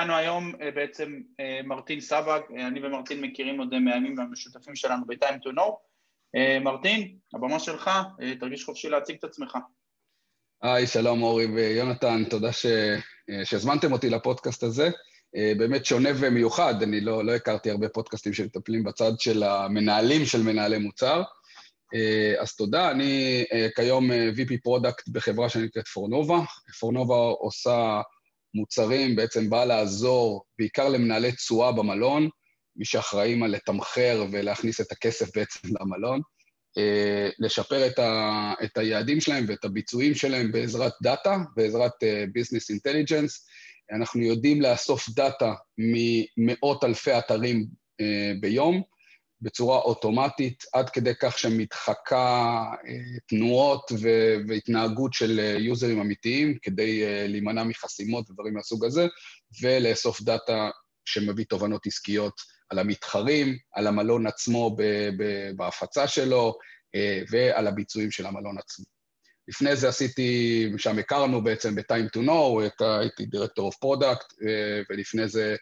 איתנו היום בעצם מרטין סבג, אני ומרטין מכירים עוד מהימים המשותפים שלנו ב-Time to Know. מרטין, הבמה שלך, תרגיש חופשי להציג את עצמך. היי, שלום אורי ויונתן, תודה ש... שהזמנתם אותי לפודקאסט הזה. באמת שונה ומיוחד, אני לא, לא הכרתי הרבה פודקאסטים שמטפלים בצד של המנהלים של מנהלי מוצר. אז תודה, אני כיום VP product בחברה שנקראת פורנובה. פורנובה עושה מוצרים, בעצם באה לעזור בעיקר למנהלי תשואה במלון, מי שאחראים על לתמחר ולהכניס את הכסף בעצם למלון, לשפר את, ה, את היעדים שלהם ואת הביצועים שלהם בעזרת דאטה, בעזרת business אה, intelligence. אנחנו יודעים לאסוף דאטה ממאות אלפי אתרים אה, ביום, בצורה אוטומטית, עד כדי כך שמתחקה אה, תנועות והתנהגות של יוזרים אמיתיים, כדי אה, להימנע מחסימות ודברים מהסוג הזה, ולאסוף דאטה שמביא תובנות עסקיות על המתחרים, על המלון עצמו בהפצה שלו ועל הביצועים של המלון עצמו. לפני זה עשיתי, שם הכרנו בעצם ב-Time to Know, הייתי director of product, ולפני זה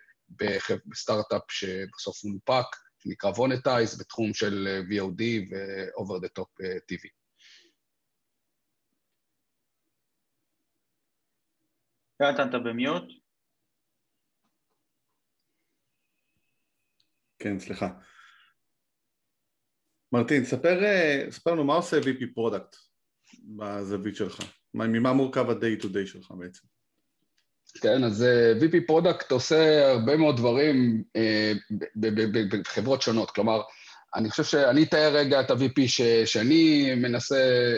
בסטארט-אפ שבסוף הונפק, שנקרא וונטייז, בתחום של VOD ו-over the top TV. יונתן, אתה ב mute? כן, סליחה. מרטין, ספר, ספר לנו מה עושה VP product בזווית שלך, ממה מורכב ה-day to day שלך בעצם. כן, אז VP product עושה הרבה מאוד דברים בחברות שונות, כלומר, אני חושב שאני אתאר רגע את ה-VP שאני מנסה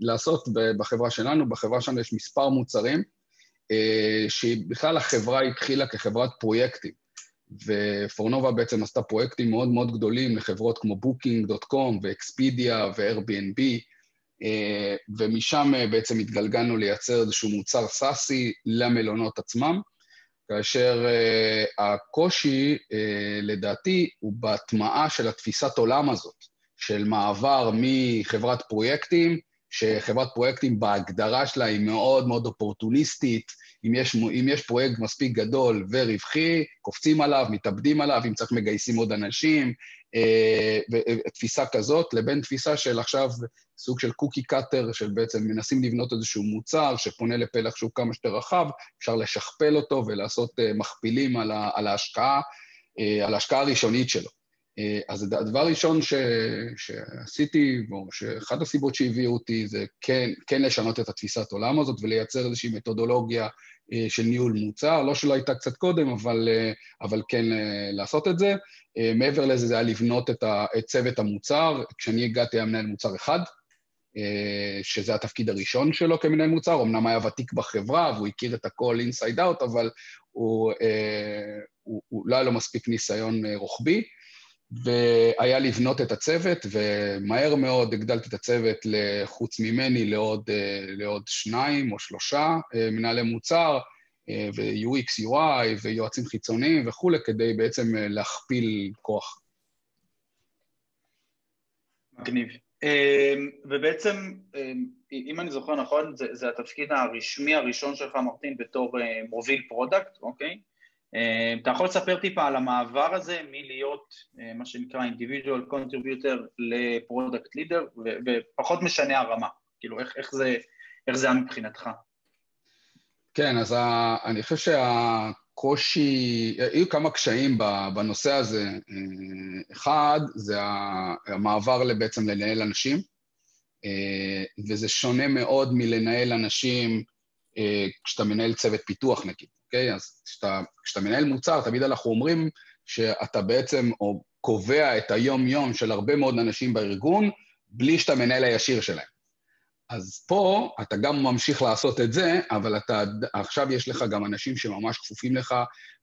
לעשות בחברה שלנו, בחברה שלנו יש מספר מוצרים, שבכלל החברה התחילה כחברת פרויקטים. ופורנובה בעצם עשתה פרויקטים מאוד מאוד גדולים לחברות כמו Booking.com ואקספידיה ו-Airbnb, ומשם בעצם התגלגלנו לייצר איזשהו מוצר סאסי למלונות עצמם, כאשר הקושי, לדעתי, הוא בהטמעה של התפיסת עולם הזאת, של מעבר מחברת פרויקטים, שחברת פרויקטים בהגדרה שלה היא מאוד מאוד אופורטוניסטית, אם יש, אם יש פרויקט מספיק גדול ורווחי, קופצים עליו, מתאבדים עליו, אם צריך מגייסים עוד אנשים, ותפיסה כזאת, לבין תפיסה של עכשיו סוג של קוקי קאטר, של בעצם מנסים לבנות איזשהו מוצר שפונה לפלח שהוא כמה שיותר רחב, אפשר לשכפל אותו ולעשות מכפילים על, ה, על ההשקעה, על ההשקעה הראשונית שלו. אז הדבר הראשון ש, שעשיתי, או שאחת הסיבות שהביאו אותי, זה כן, כן לשנות את התפיסת עולם הזאת ולייצר איזושהי מתודולוגיה של ניהול מוצר, לא שלא הייתה קצת קודם, אבל, אבל כן לעשות את זה. מעבר לזה, זה היה לבנות את, ה, את צוות המוצר. כשאני הגעתי היה מנהל מוצר אחד, שזה התפקיד הראשון שלו כמנהל מוצר, אמנם היה ותיק בחברה והוא הכיר את הכל אינסייד אאוט, אבל הוא, הוא, הוא לא היה לו מספיק ניסיון רוחבי. והיה לבנות את הצוות, ומהר מאוד הגדלתי את הצוות חוץ ממני לעוד, לעוד שניים או שלושה מנהלי מוצר, ו-UX, UI ויועצים חיצוניים וכולי, כדי בעצם להכפיל כוח. מגניב. ובעצם, אם אני זוכר נכון, זה, זה התפקיד הרשמי הראשון שלך, מרטין, בתור מוביל product, אוקיי? אתה יכול לספר טיפה על המעבר הזה מלהיות מה שנקרא individual contributor ל product leader, ופחות משנה הרמה, כאילו איך, איך, זה, איך זה היה מבחינתך? כן, אז ה, אני חושב שהקושי, היו כמה קשיים בנושא הזה. אחד, זה המעבר בעצם לנהל אנשים, וזה שונה מאוד מלנהל אנשים כשאתה מנהל צוות פיתוח נגיד. אוקיי? אז כשאתה, כשאתה מנהל מוצר, תמיד אנחנו אומרים שאתה בעצם או קובע את היום-יום של הרבה מאוד אנשים בארגון, בלי שאתה מנהל הישיר שלהם. אז פה אתה גם ממשיך לעשות את זה, אבל אתה, עכשיו יש לך גם אנשים שממש כפופים לך,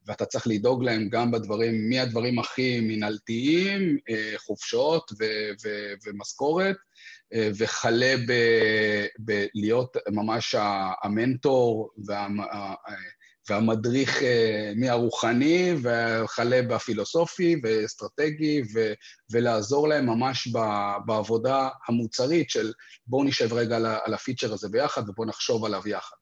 ואתה צריך לדאוג להם גם בדברים, מהדברים הכי מנהלתיים, חופשות ו- ו- ומשכורת, וכלה בלהיות ממש המנטור וה... והמדריך מהרוחני וכלה בפילוסופי ואסטרטגי ו- ולעזור להם ממש ב- בעבודה המוצרית של בואו נשב רגע על, על הפיצ'ר הזה ביחד ובואו נחשוב עליו יחד.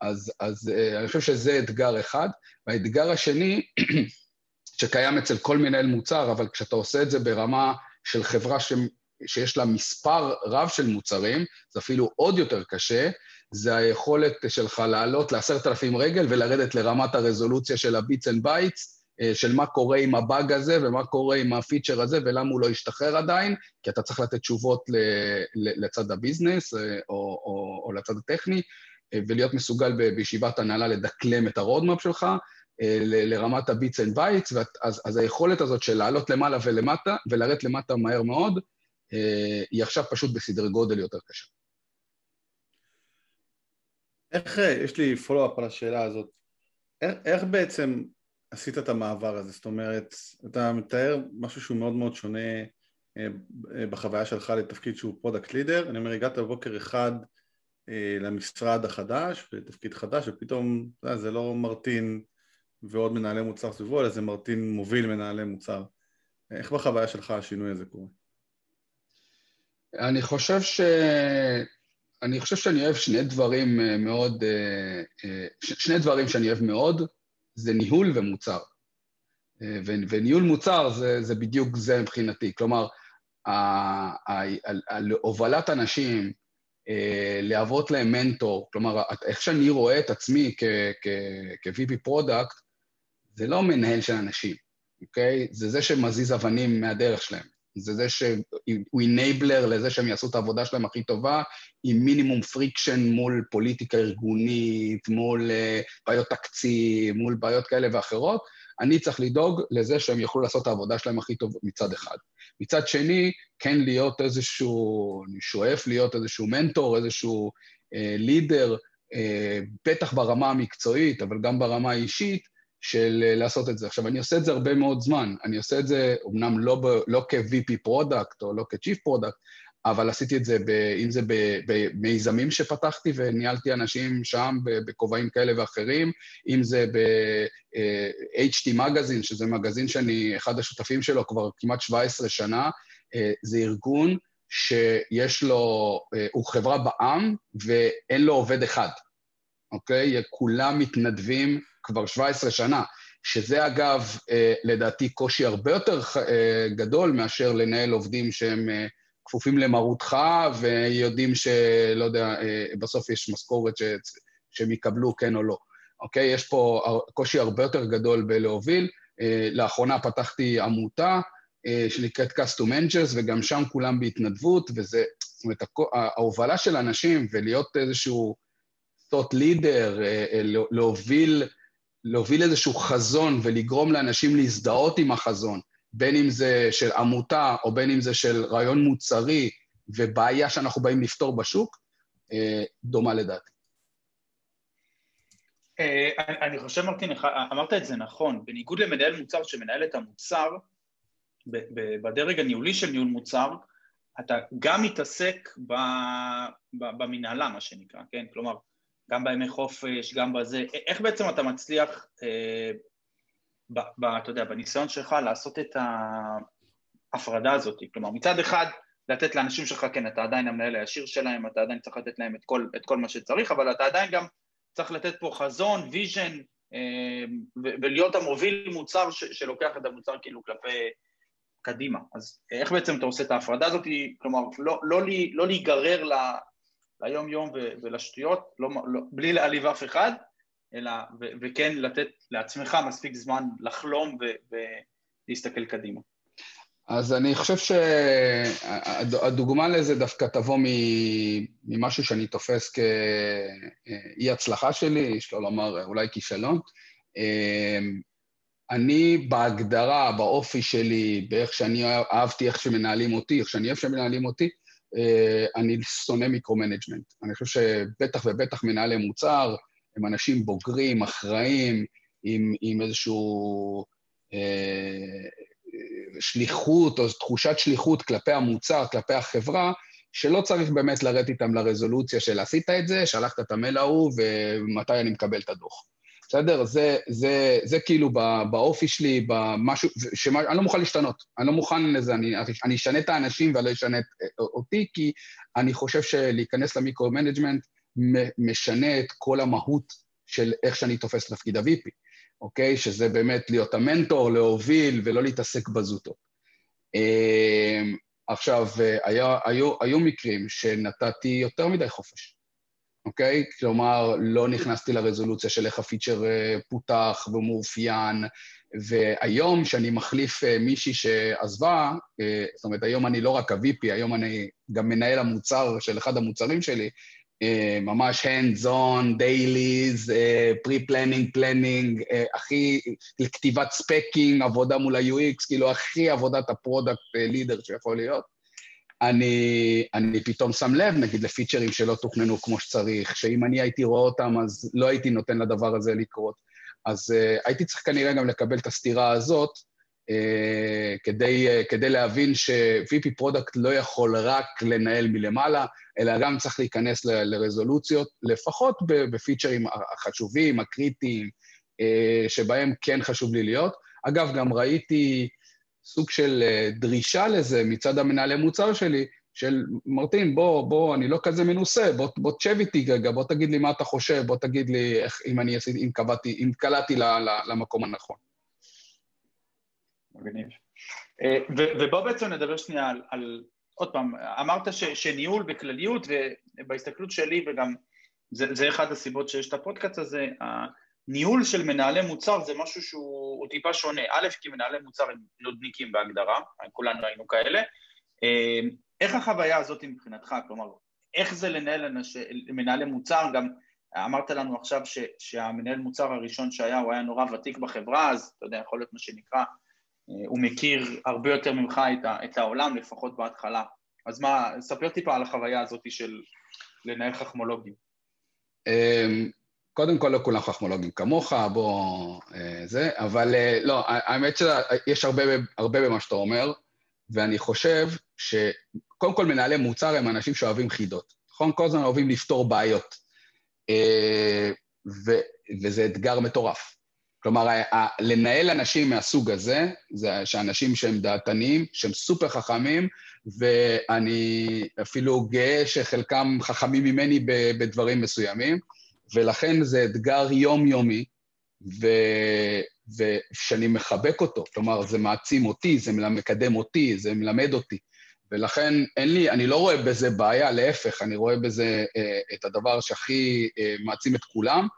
אז, אז אה, אני חושב שזה אתגר אחד. והאתגר השני, שקיים אצל כל מנהל מוצר, אבל כשאתה עושה את זה ברמה של חברה ש, שיש לה מספר רב של מוצרים, זה אפילו עוד יותר קשה, זה היכולת שלך לעלות לעשרת אלפים רגל ולרדת לרמת הרזולוציה של ה bits and bytes, של מה קורה עם הבאג הזה ומה קורה עם הפיצ'ר הזה ולמה הוא לא השתחרר עדיין, כי אתה צריך לתת תשובות לצד ה business אה, או, או, או לצד הטכני, אה, ולהיות מסוגל בישיבת הנהלה לדקלם את ה roadmap שלך אה, לרמת ה bits and bytes, אז, היכולת הזאת של לעלות למעלה ולמטה ולרדת למטה מהר מאוד, היא עכשיו פשוט בסדרי גודל יותר קשה. איך, יש לי follow-up על השאלה הזאת, איך, איך בעצם עשית את המעבר הזה? זאת אומרת, אתה מתאר משהו שהוא מאוד מאוד שונה אה, אה, בחוויה שלך לתפקיד שהוא product leader, אני אומר, הגעת בבוקר אחד אה, למשרד החדש, לתפקיד חדש, ופתאום, זה, זה לא מרטין ועוד מנהלי מוצר סביבו, אלא זה מרטין מוביל מנהלי מוצר. איך בחוויה שלך השינוי הזה קורה? אני חושב ש... אני חושב שאני אוהב שני דברים מאוד, שני דברים שאני אוהב מאוד, זה ניהול ומוצר. אה, וניהול מוצר זה, זה בדיוק זה מבחינתי. כלומר, הובלת אנשים, אה, להוות להם מנטור, כלומר, איך שאני רואה את עצמי כ-VP product, זה לא מנהל של אנשים, אוקיי? זה זה שמזיז אבנים מהדרך שלהם. זה זה שהוא enabler לזה שהם יעשו את העבודה שלהם הכי טובה, עם מינימום friction מול פוליטיקה ארגונית, מול אה, בעיות תקציב, מול בעיות כאלה ואחרות. אני צריך לדאוג לזה שהם יוכלו לעשות את העבודה שלהם הכי טוב מצד אחד. מצד שני, כן להיות איזשהו, אני שואף להיות איזשהו מנטור, איזשהו leader, אה, אה, בטח ברמה המקצועית, אבל גם ברמה האישית, של אה, לעשות את זה. עכשיו, אני עושה את זה הרבה מאוד זמן. אני עושה את זה, אמנם לא, לא כ-VP product או לא כ-Chief product, אבל עשיתי את זה, ב, אם זה במיזמים שפתחתי וניהלתי אנשים שם בכובעים כאלה ואחרים, אם זה ב-HT מגזין, שזה מגזין שאני אחד השותפים שלו כבר כמעט 17 שנה, אה, זה ארגון שיש לו, אה, הוא חברה בעם ואין לו עובד אחד, אוקיי? כולם מתנדבים כבר 17 שנה, שזה אגב, אה, לדעתי, קושי הרבה יותר אה, גדול מאשר לנהל עובדים שהם אה, כפופים למרותך ויודעים שלא יודע, בסוף יש משכורת ש... שהם יקבלו כן או לא. אוקיי? יש פה קושי הרבה יותר גדול בלהוביל. לאחרונה פתחתי עמותה שנקראת Custom Angels, וגם שם כולם בהתנדבות, וזה, זאת אומרת, ההובלה של אנשים ולהיות איזשהו thought leader, להוביל להוביל איזשהו חזון ולגרום לאנשים להזדהות עם החזון, בין אם זה של עמותה או בין אם זה של רעיון מוצרי ובעיה שאנחנו באים לפתור בשוק, אה, דומה לדעתי. אה, אני חושב, מרטין, אמרת את זה נכון, בניגוד למנהל מוצר שמנהל את המוצר, בדרג הניהולי של ניהול מוצר, אתה גם מתעסק במנהלה, מה שנקרא, כן? כלומר, גם בימי חופש, גם בזה, איך בעצם אתה מצליח, אה, ב, ב, אתה יודע, בניסיון שלך לעשות את ההפרדה הזאת, כלומר מצד אחד לתת לאנשים שלך, כן, אתה עדיין המנהל הישיר שלהם, אתה עדיין צריך לתת להם את כל, את כל מה שצריך, אבל אתה עדיין גם צריך לתת פה חזון, vision, אה, ולהיות המוביל מוצר ש, שלוקח את המוצר כאילו כלפי קדימה. אז איך בעצם אתה עושה את ההפרדה הזאת? כלומר, לא, לא, לא להיגרר ליום יום ולשטויות, לא, לא, בלי להעליב אף אחד, אלא, ו, וכן לתת לעצמך מספיק זמן לחלום ולהסתכל קדימה. אז אני חושב שהדוגמה לזה דווקא תבוא ממשהו שאני תופס כאי הצלחה שלי, שלא לומר אולי כישלון. אני בהגדרה, באופי שלי, באיך שאני אהבתי איך שמנהלים אותי, איך שאני אוהב שמנהלים אותי, אה, אני שונא micro-management. אני חושב שבטח ובטח מנהלי מוצר הם אנשים בוגרים, אחראים, עם, עם איזשהו אה, שליחות או תחושת שליחות כלפי המוצר, כלפי החברה, שלא צריך באמת לרדת איתם לרזולוציה של עשית את זה, שלחת את המייל ההוא ומתי אני מקבל את הדוח. בסדר? זה, זה, זה כאילו באופי שלי, במשהו, שאני לא מוכן להשתנות. אני לא מוכן לזה, אני, אני אשנה את האנשים ואני לא אשנה אותי, כי אני חושב שלהיכנס ל micro-management משנה את כל המהות של איך שאני תופס את תפקיד ה-VP, אוקיי? שזה באמת להיות המנטור, להוביל ולא להתעסק בזוטות. אמ, עכשיו, היה, היו, היו מקרים שנתתי יותר מדי חופש, אוקיי? כלומר, לא נכנסתי לרזולוציה של איך הפיצ'ר אה, פותח ומאופיין, והיום, שאני מחליף אה, מישהי שעזבה, אה, זאת אומרת, היום אני לא רק ה-VP, היום אני גם מנהל המוצר של אחד המוצרים שלי, ממש hands on, dailies, pre-planning, planning, הכי, לכתיבת speccing, עבודה מול ה-UX, כאילו הכי עבודת ה product leader שיכול להיות. אני, אני פתאום שם לב, נגיד, לפיצ'רים שלא תוכננו כמו שצריך, שאם אני הייתי רואה אותם, אז לא הייתי נותן לדבר הזה לקרות. אז אה, הייתי צריך כנראה גם לקבל את הסטירה הזאת, אה, כדי, אה, כדי להבין ש-VP product לא יכול רק לנהל מלמעלה, אלא גם צריך להיכנס ל- לרזולוציות, לפחות בפיצ'רים החשובים, הקריטיים, אה, שבהם כן חשוב לי להיות. אגב, גם ראיתי סוג של אה, דרישה לזה מצד המנהלי מוצר שלי, של מרטין, בוא, בוא, אני לא כזה מנוסה, בוא, בוא תשב איתי רגע, בוא תגיד לי מה אתה חושב, בוא תגיד לי איך, אם אני עשיתי, אם קבעתי, אם קלעתי למקום הנכון. מגניב. אה, ובוא בעצם נדבר שנייה על, על עוד פעם, אמרת ש, שניהול בכלליות, ובהסתכלות שלי, וגם זה, זה אחד הסיבות שיש את הפודקאסט הזה, הניהול של מנהלי מוצר זה משהו שהוא טיפה שונה. א', כי מנהלי מוצר הם נודניקים בהגדרה, כולנו היינו כאלה, אה, איך החוויה הזאת מבחינתך? כלומר, איך זה לנהל אנש... מנהלי מוצר? גם אמרת לנו עכשיו ש... שהמנהל מוצר הראשון שהיה, הוא היה נורא ותיק בחברה, אז אתה יודע, יכול להיות מה שנקרא, אה, הוא מכיר הרבה יותר ממך את, ה... את העולם, לפחות בהתחלה. אז מה, ספר טיפה על החוויה הזאת של לנהל חכמולוגים. אמ, קודם כל, לא כולם חכמולוגים כמוך, בוא... אה, זה, אבל אה, לא, האמת שיש הרבה, הרבה במה שאתה אומר, ואני חושב ש... קודם כל, מנהלי מוצר הם אנשים שאוהבים חידות, נכון? כל הזמן אוהבים לפתור בעיות. אה, ו, וזה אתגר מטורף. כלומר, לנהל אנשים מהסוג הזה, זה שאנשים שהם דעתניים, שהם סופר חכמים, ואני אפילו גאה שחלקם חכמים ממני בדברים מסוימים, ולכן זה אתגר יומיומי, ו... ושאני מחבק אותו, כלומר, זה מעצים אותי, זה מקדם אותי, זה מלמד אותי. ולכן אין לי, אני לא רואה בזה בעיה, להפך, אני רואה בזה אה, את הדבר שהכי אה, מעצים את כולם,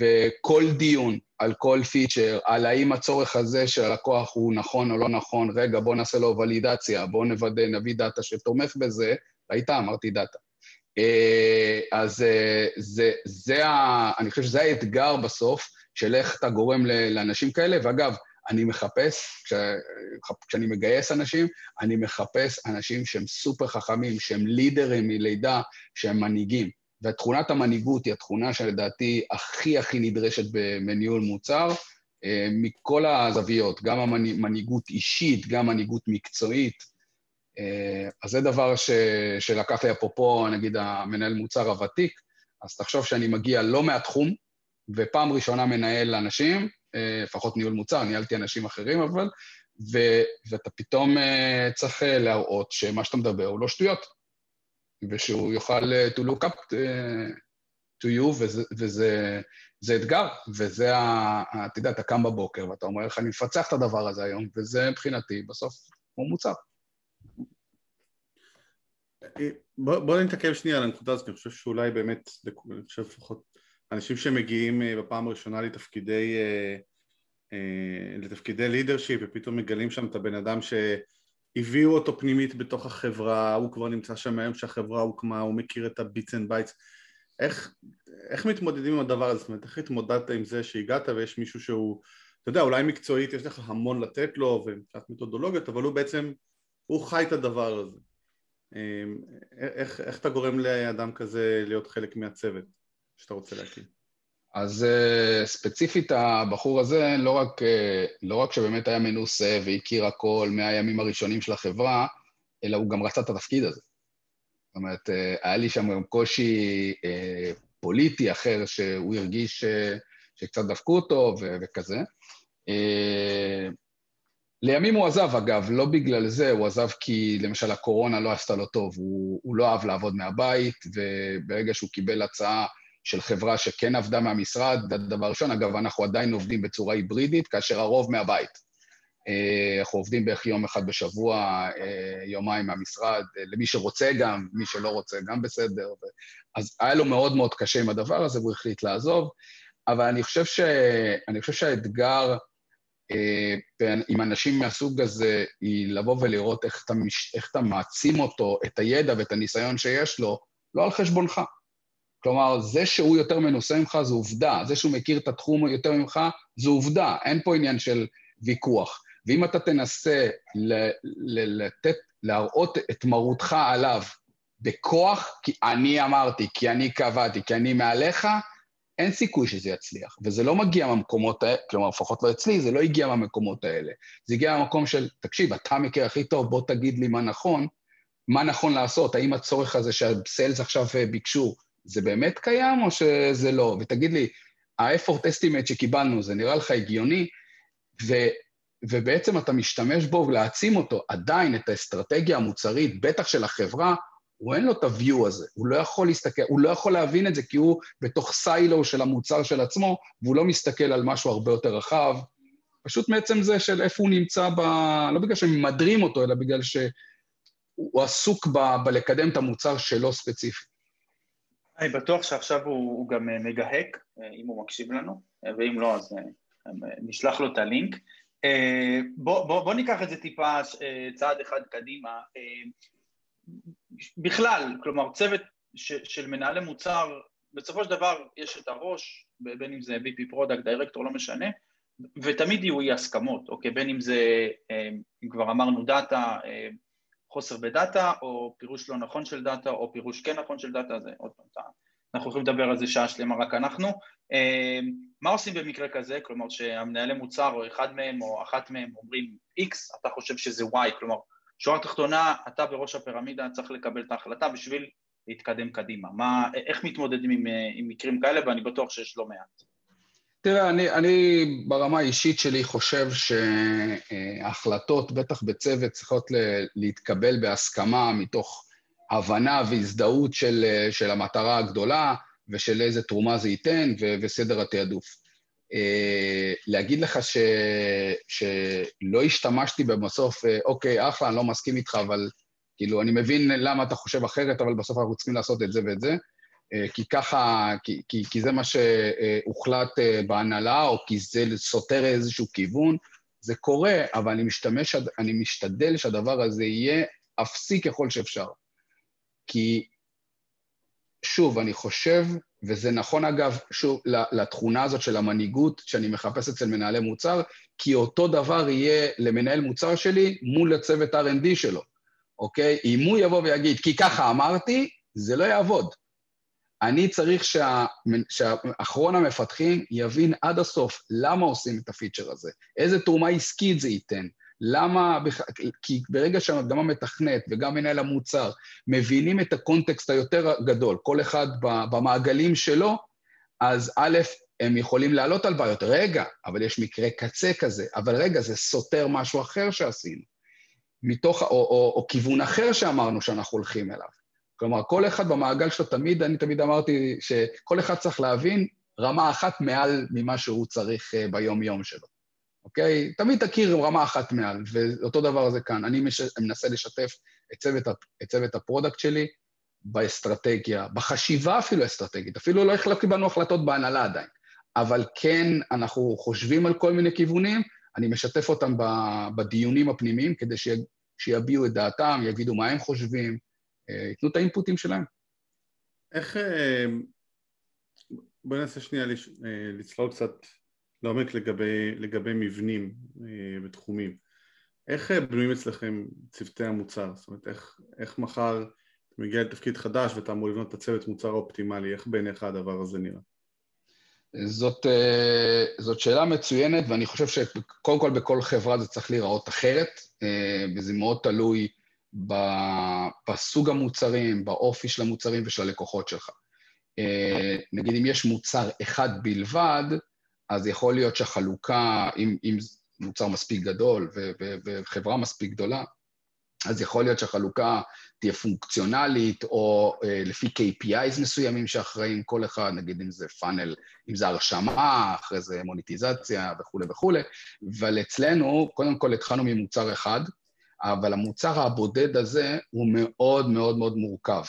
וכל דיון על כל פיצ'ר, על האם הצורך הזה של הלקוח הוא נכון או לא נכון, רגע, בוא נעשה לו ולידציה, בוא נוודא, נביא דאטה שתומך בזה, ראית? אמרתי דאטה. אה, אז אה, זה, זה ה... אני חושב שזה האתגר בסוף, של איך אתה גורם לאנשים כאלה, ואגב, אני מחפש, כש, כשאני מגייס אנשים, אני מחפש אנשים שהם סופר חכמים, שהם לידרים מלידה, שהם מנהיגים. ותכונת המנהיגות היא התכונה שלדעתי הכי הכי נדרשת בניהול מוצר, אה, מכל הזוויות, גם המנהיגות אישית, גם מנהיגות מקצועית. אה, אז זה דבר ש, שלקח לי אפרופו, נגיד, המנהל מוצר הוותיק, אז תחשוב שאני מגיע לא מהתחום, ופעם ראשונה מנהל אנשים, אה, לפחות ניהול מוצר, ניהלתי אנשים אחרים אבל, ו, ואתה פתאום אה, צריך להראות שמה שאתה מדבר הוא לא שטויות, ושהוא יוכל to look up to you, וזה, וזה זה אתגר, וזה, ה, אתה יודע, אתה קם בבוקר ואתה אומר איך אני מפצח את הדבר הזה היום, וזה מבחינתי בסוף כמו מוצר. בוא, בוא נתעכב שנייה על הנקודה הזאת, אני חושב שאולי באמת, אני חושב לפחות אנשים שמגיעים אה, בפעם הראשונה לתפקידי, אה, אה, לתפקידי leadership ופתאום מגלים שם את הבן אדם שהביאו אותו פנימית בתוך החברה, הוא כבר נמצא שם מהיום שהחברה הוקמה, הוא מכיר את ה bits and bytes איך, איך מתמודדים עם הדבר הזה? זאת אומרת, איך התמודדת עם זה שהגעת ויש מישהו שהוא, אתה יודע, אולי מקצועית יש לך המון לתת לו ומבחינת מתודולוגיות, אבל הוא בעצם, הוא חי את הדבר הזה. איך, איך אתה גורם לאדם כזה להיות חלק מהצוות? שאתה רוצה להקים? אז uh, ספציפית הבחור הזה, לא רק, uh, לא רק שבאמת היה מנוסה והכיר הכל מהימים הראשונים של החברה, אלא הוא גם רצה את התפקיד הזה. זאת אומרת, uh, היה לי שם גם קושי פוליטי אחר, שהוא הרגיש שקצת דפקו אותו וכזה. לימים הוא עזב, אגב, לא בגלל זה, הוא עזב כי למשל הקורונה לא עשתה לו טוב, הוא, הוא לא אהב לעבוד מהבית, וברגע שהוא קיבל הצעה של חברה שכן עבדה מהמשרד, זה הדבר ראשון. אגב, אנחנו עדיין עובדים בצורה היברידית, כאשר הרוב מהבית. אה, אנחנו עובדים בערך יום אחד בשבוע, אה, יומיים מהמשרד, אה, למי שרוצה גם, מי שלא רוצה גם בסדר. אז היה לו מאוד מאוד קשה עם הדבר הזה, והוא החליט לעזוב. אבל אני חושב, ש... אני חושב שהאתגר עם אנשים מהסוג הזה היא לבוא ולראות איך אתה, מש... איך אתה מעצים אותו, את הידע ואת הניסיון שיש לו, לא על חשבונך. כלומר, זה שהוא יותר מנוסה ממך זו עובדה, זה שהוא מכיר את התחום יותר ממך זו עובדה, אין פה עניין של ויכוח. ואם אתה תנסה לתת, להראות את מרותך עליו בכוח, כי אני אמרתי, כי אני קבעתי, כי אני מעליך, אין סיכוי שזה יצליח. וזה לא מגיע מהמקומות האלה, כלומר, לפחות לא אצלי, זה לא הגיע מהמקומות האלה. זה הגיע מהמקום של, תקשיב, אתה מכיר הכי טוב, בוא תגיד לי מה נכון, מה נכון לעשות, האם הצורך הזה שהסיילס עכשיו אה, ביקשו, זה באמת קיים או שזה לא? ותגיד לי, ה-effort estimate שקיבלנו, זה נראה לך הגיוני? ו, ובעצם אתה משתמש בו להעצים אותו. עדיין את האסטרטגיה המוצרית, בטח של החברה, הוא אין לו את ה-view הזה, הוא לא יכול להסתכל, הוא לא יכול להבין את זה כי הוא בתוך סיילו של המוצר של עצמו, והוא לא מסתכל על משהו הרבה יותר רחב, פשוט מעצם זה של איפה הוא נמצא ב... לא בגלל שהם ממדרים אותו, אלא בגלל שהוא עסוק ב... בלקדם את המוצר שלו ספציפי. אני בטוח שעכשיו הוא, הוא גם אה, מגהק, אה, אם הוא מקשיב לנו, אה, ואם לא, אז נשלח לו את הלינק. בוא, בוא, בוא ניקח את זה טיפה צעד אחד קדימה. בכלל, כלומר, צוות ש, של מנהלי מוצר, בסופו של דבר יש את הראש, בין אם זה VP product, director, לא משנה, ותמיד יהיו אי הסכמות, אוקיי? בין אם זה, אם כבר אמרנו data, חוסר ב data, או פירוש לא נכון של data, או פירוש כן נכון של data, זה עוד פעם, אנחנו יכולים לדבר על זה שעה שלמה רק אנחנו. אה, מה עושים במקרה כזה? כלומר שהמנהלי מוצר או אחד מהם או אחת מהם אומרים X, אתה חושב שזה Y, כלומר שורה תחתונה, אתה בראש הפירמידה צריך לקבל את ההחלטה בשביל להתקדם קדימה. מה, איך מתמודדים עם, עם מקרים כאלה, ואני בטוח שיש לא מעט. תראה, אני, אני ברמה האישית שלי חושב שהחלטות, בטח בצוות, צריכות להתקבל בהסכמה מתוך הבנה והזדהות של, של המטרה הגדולה ושל איזה תרומה זה ייתן ו, וסדר התעדוף. אה, להגיד לך ש, שלא השתמשתי בסוף, אה, אוקיי, אחלה, אני לא מסכים איתך, אבל כאילו, אני מבין למה אתה חושב אחרת, אבל בסוף אנחנו צריכים לעשות את זה ואת זה. אה, כי ככה, כי, כי, כי זה מה שהוחלט בהנהלה, או כי זה סותר איזשהו כיוון, זה קורה, אבל אני, משתמש, אני משתדל שהדבר הזה יהיה אפסי ככל שאפשר. כי, שוב, אני חושב, וזה נכון אגב, שוב, לתכונה הזאת של המנהיגות שאני מחפש אצל מנהלי מוצר, כי אותו דבר יהיה למנהל מוצר שלי מול הצוות R&D שלו, אוקיי? אם הוא יבוא ויגיד, כי ככה אמרתי, זה לא יעבוד. אני צריך שה, שאחרון המפתחים יבין עד הסוף למה עושים את הפיצ'ר הזה, איזה תרומה עסקית זה ייתן, למה, כי ברגע שגם המתכנת וגם מנהל המוצר מבינים את הקונטקסט היותר גדול, כל אחד במעגלים שלו, אז א', הם יכולים לעלות על בעיות. רגע, אבל יש מקרה קצה כזה, אבל רגע, זה סותר משהו אחר שעשינו. מתוך, או, או, או כיוון אחר שאמרנו שאנחנו הולכים אליו. כלומר, כל אחד במעגל שלו תמיד, אני תמיד אמרתי שכל אחד צריך להבין רמה אחת מעל ממה שהוא צריך אה, ביום-יום שלו, אוקיי? תמיד תכיר רמה אחת מעל, ואותו דבר זה כאן. אני מש... מנסה לשתף את צוות, את צוות ה product שלי באסטרטגיה, בחשיבה אפילו אסטרטגית. אפילו לא, לא קיבלנו החלטות בהנהלה עדיין, אבל כן, אנחנו חושבים על כל מיני כיוונים, אני משתף אותם בדיונים הפנימיים כדי שיביעו את דעתם, יגידו מה הם חושבים, ייתנו את האינפוטים שלהם. איך... אה, בוא ננסה שנייה אה, לצלול קצת לעומק לגבי, לגבי מבנים אה, ותחומים. איך בנויים אצלכם צוותי המוצר? זאת אומרת, איך, איך מחר אתה מגיע לתפקיד חדש ואתה אמור לבנות את הצוות מוצר האופטימלי, איך בעיניך הדבר הזה נראה? זאת, זאת שאלה מצוינת, ואני חושב שקודם כל בכל חברה זה צריך להיראות אחרת, וזה מאוד תלוי בסוג המוצרים, באופי של המוצרים ושל הלקוחות שלך. אה, נגיד אם יש מוצר אחד בלבד, אז יכול להיות שהחלוקה, אם, אם מוצר מספיק גדול וחברה מספיק גדולה, אז יכול להיות שהחלוקה תהיה פונקציונלית, או אה, לפי KPIs מסוימים שאחראים כל אחד, נגיד אם זה פאנל, אם זה הרשמה, אחרי זה מוניטיזציה וכולי וכולי, אבל אצלנו, קודם כל התחלנו ממוצר אחד, אבל המוצר הבודד הזה הוא מאוד מאוד מאוד מורכב.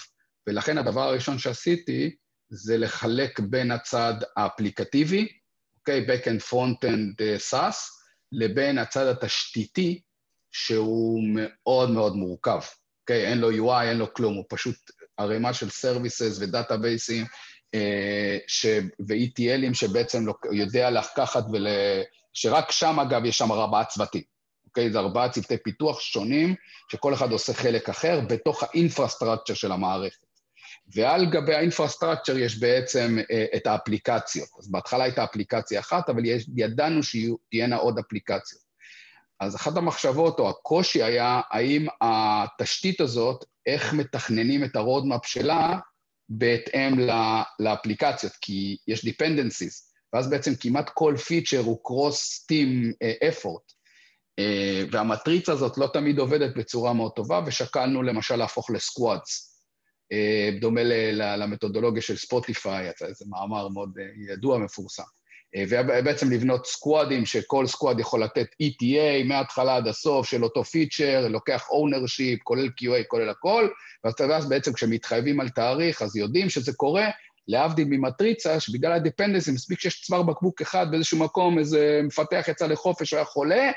ולכן הדבר הראשון שעשיתי זה לחלק בין הצד האפליקטיבי, אוקיי, Backend Frontend אה, SaaS, לבין הצד התשתיתי, שהוא מאוד מאוד מורכב. אוקיי? אין לו UI, אין לו כלום, הוא פשוט ערימה של services ודאטאבייסים אה, ו-ETLים שבעצם לא, יודע לקחת ול... שרק שם, אגב, יש שם ארבעה צוותים. אוקיי? זה ארבעה צוותי פיתוח שונים, שכל אחד עושה חלק אחר בתוך ה infrastructure של המערכת. ועל גבי ה infrastructure יש בעצם אה, את האפליקציות. אז בהתחלה הייתה אפליקציה אחת, אבל ידענו שתהיינה עוד אפליקציות. אז אחת המחשבות או הקושי היה, האם התשתית הזאת, איך מתכננים את ה roadmap שלה בהתאם לאפליקציות, כי יש dependencies, ואז בעצם כמעט כל פיצ'ר הוא cross-team אה, effort, אה, והמטריצה הזאת לא תמיד עובדת בצורה מאוד טובה, ושקלנו למשל להפוך ל squads, דומה למתודולוגיה של ספוטיפיי, זה מאמר מאוד ידוע, מפורסם. אה, ובעצם לבנות סקואדים, שכל סקואד יכול לתת ETA מההתחלה עד הסוף של אותו פיצ'ר, לוקח ownership, כולל QA, כולל הכל, ואז בעצם כשמתחייבים על תאריך, אז יודעים שזה קורה, להבדיל ממטריצה, שבגלל ה dependency, מספיק שיש צוואר בקבוק אחד באיזשהו מקום, איזה מפתח יצא לחופש, היה חולה,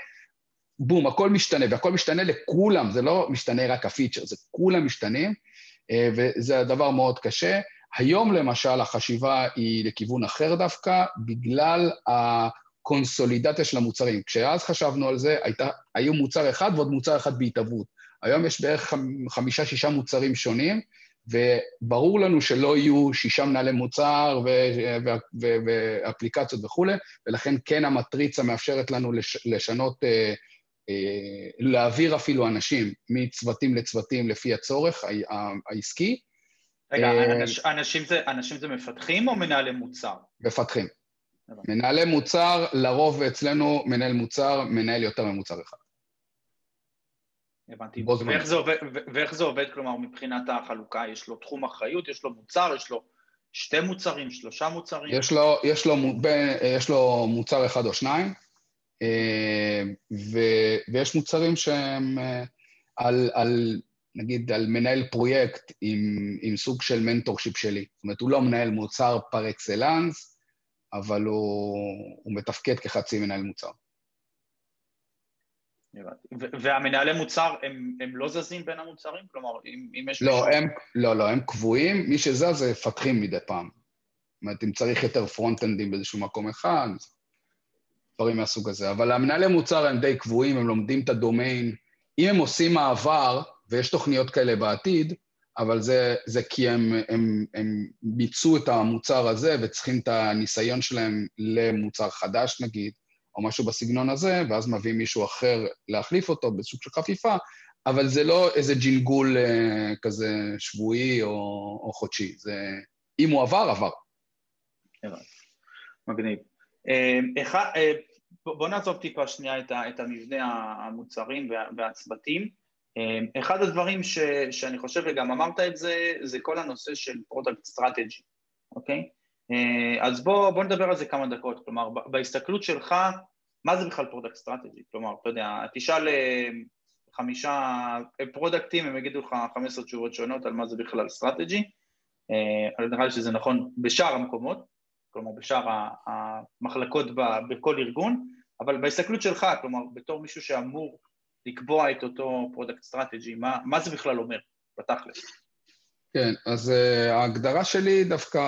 בום, הכל משתנה, והכל משתנה לכולם, זה לא משתנה רק הפיצ'ר, זה כולם משתנים, אה, וזה דבר מאוד קשה. היום למשל החשיבה היא לכיוון אחר דווקא, בגלל הקונסולידציה של המוצרים. כשאז חשבנו על זה, הייתה, היו מוצר אחד ועוד מוצר אחד בהתהוות. היום יש בערך חמישה-שישה מוצרים שונים, וברור לנו שלא יהיו שישה מנהלי מוצר ואפליקציות וכולי, ולכן כן המטריצה מאפשרת לנו לש, לשנות, אה, אה, להעביר אפילו אנשים מצוותים לצוותים לפי הצורך העסקי, רגע, אה, אנשים זה, אנשים זה מפתחים או מנהלי מוצר? מפתחים. מנהלי מוצר, לרוב אצלנו מנהל מוצר מנהל יותר ממוצר אחד. הבנתי. ואיך זה, עובד, ואיך זה עובד, כלומר, מבחינת החלוקה? יש לו תחום אחריות, יש לו מוצר, יש לו שתי מוצרים, שלושה מוצרים? יש לו, יש לו, יש לו מוצר אחד או שניים, אה, ו, ויש מוצרים שהם אה, על, על נגיד על מנהל פרויקט עם, עם סוג של מנטורשיפ שלי. זאת אומרת, הוא לא מנהל מוצר פר אקסלנס, אבל הוא, הוא מתפקד כחצי מנהל מוצר. והמנהלי מוצר, הם, הם לא זזים בין המוצרים? כלומר, אם, אם יש... לא, מישהו... הם, לא, לא, הם קבועים, מי שזז זה מפתחים מדי פעם. זאת אומרת, אם צריך יותר front-end ים באיזשהו מקום אחד, דברים מהסוג הזה. אבל המנהלי מוצר הם די קבועים, הם לומדים את הדומיין. אם הם עושים מעבר, ויש תוכניות כאלה בעתיד, אבל זה, זה כי הם, הם, הם ביצעו את המוצר הזה וצריכים את הניסיון שלהם למוצר חדש נגיד, או משהו בסגנון הזה, ואז מביאים מישהו אחר להחליף אותו בסוג של חפיפה, אבל זה לא איזה ג'ינגול אה, כזה שבועי או, או חודשי, זה... אם הוא עבר, עבר. מגניב. אה, אה, בוא נעזוב טיפה שנייה את המבנה המוצרים והצוותים. אמ, אחד הדברים ש, שאני חושב, וגם אמרת את זה, זה כל הנושא של product strategy, אוקיי? אה, אז בוא, בוא נדבר על זה כמה דקות, כלומר, בהסתכלות שלך, מה זה בכלל product strategy? כלומר, אתה יודע, תשאל אה, חמישה פרודקטים, הם יגידו לך 15 תשובות שונות על מה זה בכלל strategy, אה, נראה לי שזה נכון בשאר המקומות, כלומר בשאר המחלקות בכל ארגון, אבל בהסתכלות שלך, כלומר בתור מישהו שאמור לקבוע את אותו product strategy, מה, מה זה בכלל אומר בתכלס? כן, אז uh, ההגדרה שלי דווקא,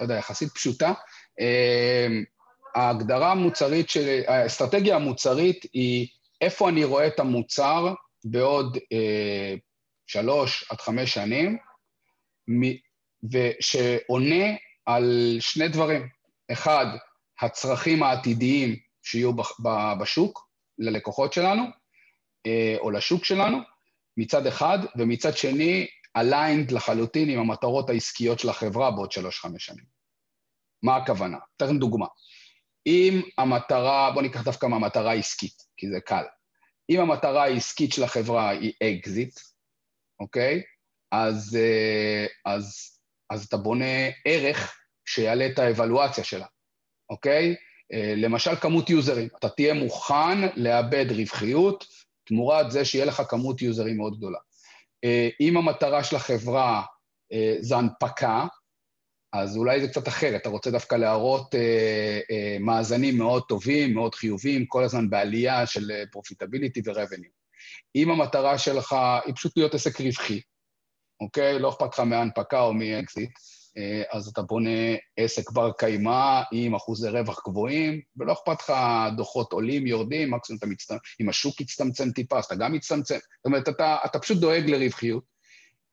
לא יודע, יחסית פשוטה. Uh, ההגדרה המוצרית של, האסטרטגיה המוצרית היא איפה אני רואה את המוצר בעוד uh, שלוש עד חמש שנים, ושעונה על שני דברים. אחד, הצרכים העתידיים שיהיו בשוק ללקוחות שלנו, אה, או לשוק שלנו, מצד אחד, ומצד שני, aligned לחלוטין עם המטרות העסקיות של החברה בעוד שלוש-חמש שנים. מה הכוונה? אתן דוגמה. אם המטרה, בוא ניקח דווקא מהמטרה העסקית, כי זה קל. אם המטרה העסקית של החברה היא אקזיט, אוקיי? אז, אה, אז, אז אתה בונה ערך שיעלה את האבלואציה שלה, אוקיי? אה, למשל כמות יוזרים. אתה תהיה מוכן לאבד רווחיות תמורת זה שיהיה לך כמות יוזרים מאוד גדולה. אה, אם המטרה של החברה זה הנפקה, אז אולי זה קצת אחרת, אתה רוצה דווקא להראות אה, אה, מאזנים מאוד טובים, מאוד חיוביים, כל הזמן בעלייה של profitability ו-revenue. אם המטרה שלך היא פשוט להיות עסק רווחי, אוקיי? לא אכפת לך מהנפקה או מאקזיט, אה, אז אתה בונה עסק בר קיימא עם אחוזי רווח גבוהים, ולא אכפת לך דוחות עולים, יורדים, מקסימום אתה מצטמצם, אם השוק יצטמצם טיפה, אז אתה גם מצטמצם. זאת אומרת, אתה, אתה פשוט דואג לרווחיות.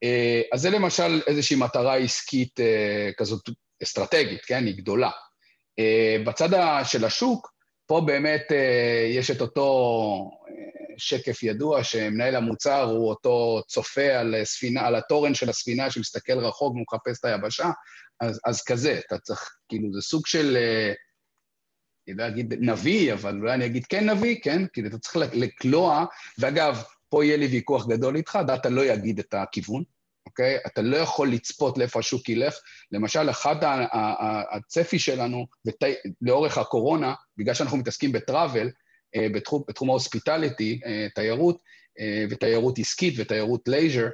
אה, אז זה למשל איזושהי מטרה עסקית אה, כזאת אסטרטגית, כן? היא גדולה. בצד של השוק, פה באמת יש את אותו שקף ידוע שמנהל המוצר הוא אותו צופה על ספינה, על התורן של הספינה שמסתכל רחוק ומחפש את היבשה, אז, אז כזה, אתה צריך, כאילו, זה סוג של, אני לא אגיד נביא, אבל אולי אני אגיד כן נביא, כן? כאילו, אתה צריך לקלוע, ואגב, פה יהיה לי ויכוח גדול איתך, דאטה לא יגיד את הכיוון, אוקיי? אתה לא יכול לצפות לאיפה השוק ילך. למשל, אחד הצפי שלנו לאורך הקורונה, בגלל שאנחנו מתעסקים ב travel, אה, בתחום, בתחום ה hospitality, אה, תיירות, אה, ותיירות עסקית ותיירות leisure,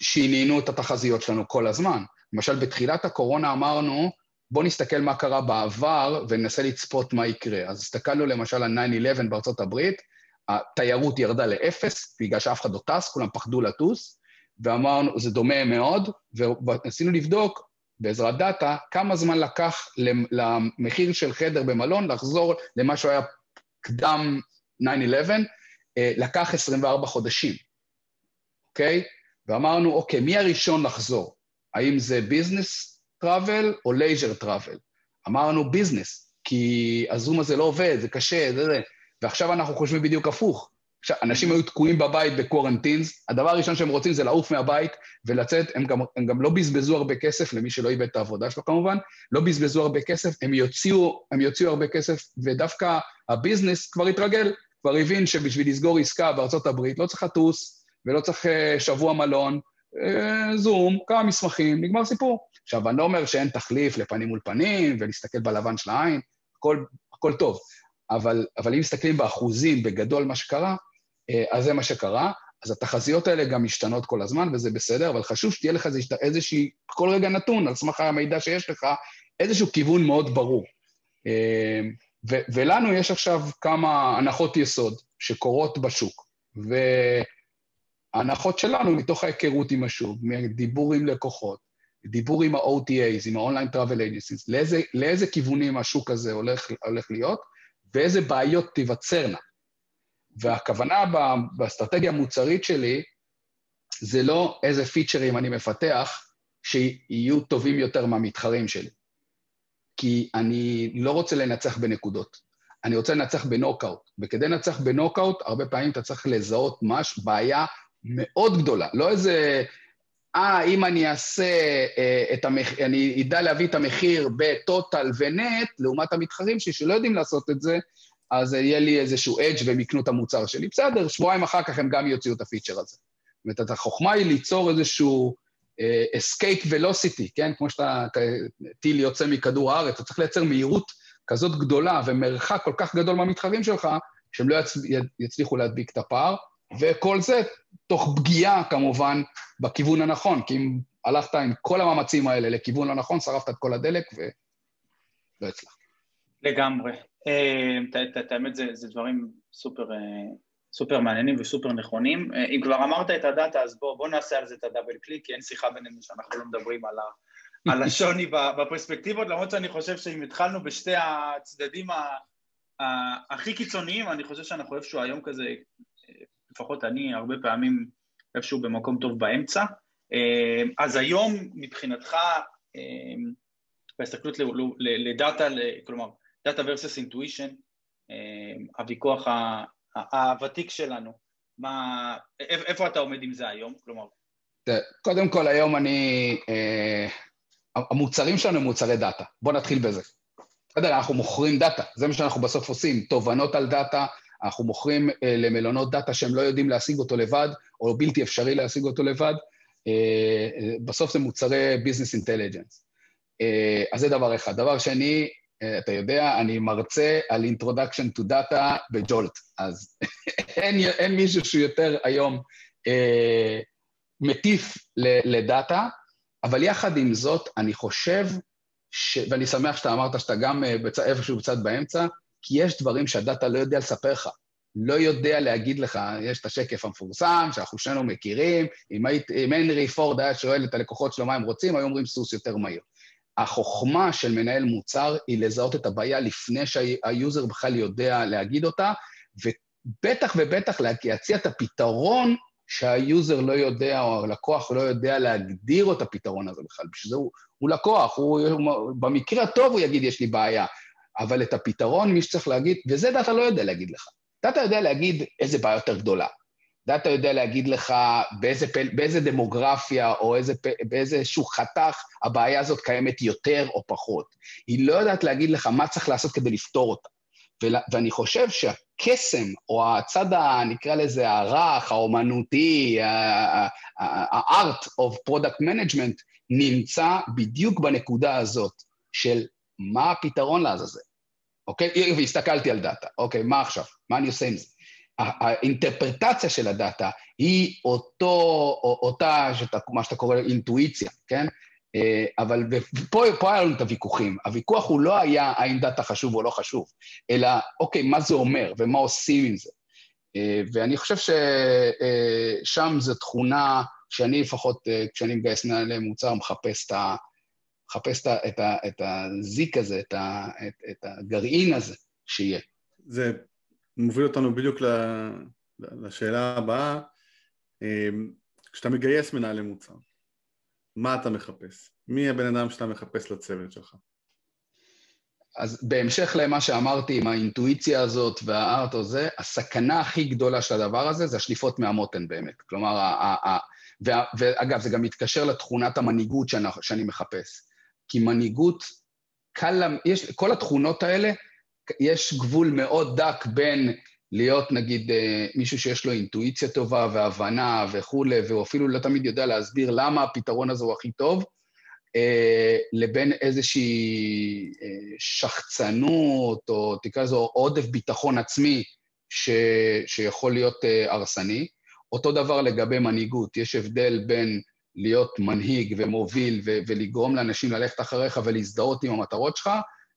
שינינו את התחזיות שלנו כל הזמן. למשל, בתחילת הקורונה אמרנו, בואו נסתכל מה קרה בעבר וננסה לצפות מה יקרה. אז הסתכלנו למשל על 9-11 בארצות הברית, התיירות ירדה לאפס, בגלל שאף אחד לא טס, כולם פחדו לטוס, ואמרנו, זה דומה מאוד, וניסינו לבדוק בעזרת data כמה זמן לקח למחיר של חדר במלון לחזור למה שהוא היה קדם 9-11, אה, לקח 24 חודשים, אוקיי? ואמרנו, אוקיי, מי הראשון לחזור? האם זה business travel או leisure travel? אמרנו business, כי הזום הזה לא עובד, זה קשה, זה זה. ועכשיו אנחנו חושבים בדיוק הפוך. עכשיו, אנשים היו תקועים בבית ב quarantines, הדבר הראשון שהם רוצים זה לעוף מהבית ולצאת, הם גם, הם גם לא בזבזו הרבה כסף, למי שלא איבד את העבודה שלו כמובן, לא בזבזו הרבה כסף, הם יוציאו, הם יוציאו הרבה כסף, ודווקא ה business כבר התרגל, כבר הבין שבשביל לסגור עסקה בארצות הברית לא צריך לטוס, ולא צריך אה, שבוע מלון, אה, זום, כמה מסמכים, נגמר סיפור. עכשיו, אני לא אומר שאין תחליף לפנים מול פנים, ולהסתכל בלבן של העין, הכל, הכל טוב. אבל, אבל אם מסתכלים באחוזים, בגדול מה שקרה, אה, אז זה מה שקרה. אז התחזיות האלה גם משתנות כל הזמן, וזה בסדר, אבל חשוב שתהיה לך איזושהי, כל רגע נתון, על סמך המידע שיש לך, איזשהו כיוון מאוד ברור. אה, ו- ולנו יש עכשיו כמה הנחות יסוד שקורות בשוק, וההנחות שלנו מתוך ההיכרות עם השוק, מדיבור עם לקוחות, דיבור עם ה-OTAs, עם ה-Online Travel Agencies, לאיזה, לאיזה כיוונים השוק הזה הולך, הולך להיות, ואיזה בעיות תיווצרנה. והכוונה באסטרטגיה המוצרית שלי זה לא איזה פיצ'רים אני מפתח שיהיו טובים יותר מהמתחרים שלי. כי אני לא רוצה לנצח בנקודות, אני רוצה לנצח בנוקאוט. וכדי לנצח בנוקאוט, הרבה פעמים אתה צריך לזהות מש בעיה מאוד גדולה. לא איזה אה, אם אני אעשה אה, את המחיר, אני אדע להביא את המחיר בטוטל ונט, לעומת המתחרים שלי שלא יודעים לעשות את זה, אז יהיה לי איזשהו אדג' והם יקנו את המוצר שלי. בסדר, שבועיים אחר כך הם גם יוציאו את הפיצ'ר הזה. זאת אומרת, החוכמה היא ליצור איזשהו uh, escape velocity, כן? כמו שאתה, טיל יוצא מכדור הארץ, אתה צריך לייצר מהירות כזאת גדולה ומרחק כל כך גדול מהמתחרים שלך, שהם לא יצ... יצליחו להדביק את הפער, וכל זה תוך פגיעה כמובן בכיוון הנכון, כי אם הלכת עם כל המאמצים האלה לכיוון לא נכון, שרפת את כל הדלק ולא הצלחת. לגמרי. אה, את האמת זה, דברים סופר, אה, סופר מעניינים וסופר נכונים. אה, אם כבר אמרת את הדאטה, אז בוא, בוא נעשה על זה את הדאבל קליק, כי אין שיחה בינינו שאנחנו לא מדברים על, ה, על השוני בפרספקטיבות, למרות שאני חושב שאם התחלנו בשתי הצדדים הכי קיצוניים, אני חושב שאנחנו איפשהו היום כזה לפחות אני הרבה פעמים איפשהו במקום טוב באמצע. אה, אז היום מבחינתך, אה, בהסתכלות לדאטה, כלומר, דאטה versus intuition, אה, הוויכוח הוותיק שלנו, מה, איפה אתה עומד עם זה היום? כלומר... קודם כל, היום אני... המוצרים שלנו הם מוצרי דאטה. בואו נתחיל בזה. בסדר, אנחנו מוכרים דאטה, זה מה שאנחנו בסוף עושים, תובנות על דאטה, אנחנו מוכרים אה, למלונות דאטה שהם לא יודעים להשיג אותו לבד, או בלתי אפשרי להשיג אותו לבד. אה, אה, בסוף זה מוצרי business intelligence. אה, אז זה דבר אחד. דבר שני, אה, אתה יודע, אני מרצה על Introduction to Data ב Jolt, אז אין, אין מישהו שהוא יותר היום אה, מטיף לדאטה, אבל יחד עם זאת, אני חושב, ש... ואני שמח שאתה אמרת שאתה גם אה, בצ... איפשהו קצת באמצע, כי יש דברים שהדאטה לא יודע לספר לך. לא יודע להגיד לך, יש את השקף המפורסם, שאנחנו שנינו מכירים, אם, היית, אם הנרי פורד היה שואל את הלקוחות שלו מה הם רוצים, היו אומרים סוס יותר מהיר. החוכמה של מנהל מוצר היא לזהות את הבעיה לפני שהיוזר בכלל יודע להגיד אותה, ובטח ובטח להציע את הפתרון שה user לא יודע, או הלקוח לא יודע להגדיר את הפתרון הזה בכלל. בשביל זה הוא, הוא לקוח, הוא, במקרה הטוב הוא יגיד, יש לי בעיה, אבל את הפתרון, מי שצריך להגיד, וזה דאטה לא יודע להגיד לך. דאטה יודע להגיד איזה בעיה יותר גדולה. דאטה יודע להגיד לך באיזה, פל, באיזה דמוגרפיה או איזה, באיזשהו חתך הבעיה הזאת קיימת יותר או פחות. היא לא יודעת להגיד לך מה צריך לעשות כדי לפתור אותה. ואני חושב שהקסם, או הצד, ה, נקרא לזה, הרך, האומנותי, ה-art of product management, נמצא בדיוק בנקודה הזאת של מה הפתרון לעזאזל, אוקיי? והסתכלתי על דאטה, אוקיי, מה עכשיו? מה אני עושה עם זה? האינטרפרטציה של הדאטה היא אותו, אותה, שאתה, מה שאתה קורא אינטואיציה, כן? אה, אבל פה, פה היה לנו את הוויכוחים. הוויכוח הוא לא היה האם דאטה חשוב או לא חשוב, אלא אוקיי, מה זה אומר ומה עושים עם זה. אה, ואני חושב ששם זו תכונה שאני לפחות, אה, כשאני מגייס מנהלי מוצר, מחפש את ה... מחפש את, ה, את הזיק הזה, את, את, את הגרעין הזה שיהיה. זה מוביל אותנו בדיוק לשאלה הבאה. כשאתה מגייס מנהלי מוצר, מה אתה מחפש? מי הבן אדם שאתה מחפש לצוות שלך? אז בהמשך למה שאמרתי עם האינטואיציה הזאת והארט הזה, הסכנה הכי גדולה של הדבר הזה זה השליפות מהמותן באמת. כלומר, ה- ה- וה- ואגב, זה גם מתקשר לתכונת המנהיגות שאני, שאני מחפש. כי מנהיגות, קל, יש, כל התכונות האלה, יש גבול מאוד דק בין להיות נגיד אה, מישהו שיש לו אינטואיציה טובה והבנה וכולי, והוא אפילו לא תמיד יודע להסביר למה הפתרון הזה הוא הכי טוב, אה, לבין איזושהי אה, שחצנות, או תקרא לזה עודף ביטחון עצמי ש, שיכול להיות הרסני. אותו דבר לגבי מנהיגות, יש הבדל בין להיות מנהיג ומוביל ו- ולגרום לאנשים ללכת אחריך ולהזדהות עם המטרות שלך,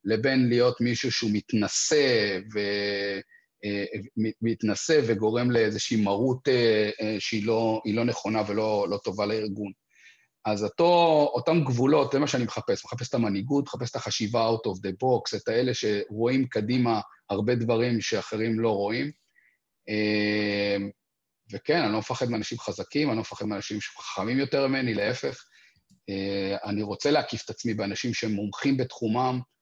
לבין להיות מישהו שהוא מתנשא ו- אה, מתנשא וגורם לאיזושהי מרות אה, אה, שהיא לא, לא נכונה ולא לא טובה לארגון. אז אותו, אותם גבולות, זה מה שאני מחפש. מחפש את המנהיגות, מחפש את החשיבה out of the box, את האלה שרואים קדימה הרבה דברים שאחרים לא רואים. וכן, אני לא מפחד מאנשים חזקים, אני לא מפחד מאנשים שחכמים יותר ממני, להפך. אני רוצה להקיף את עצמי באנשים שהם מומחים בתחומם, אה,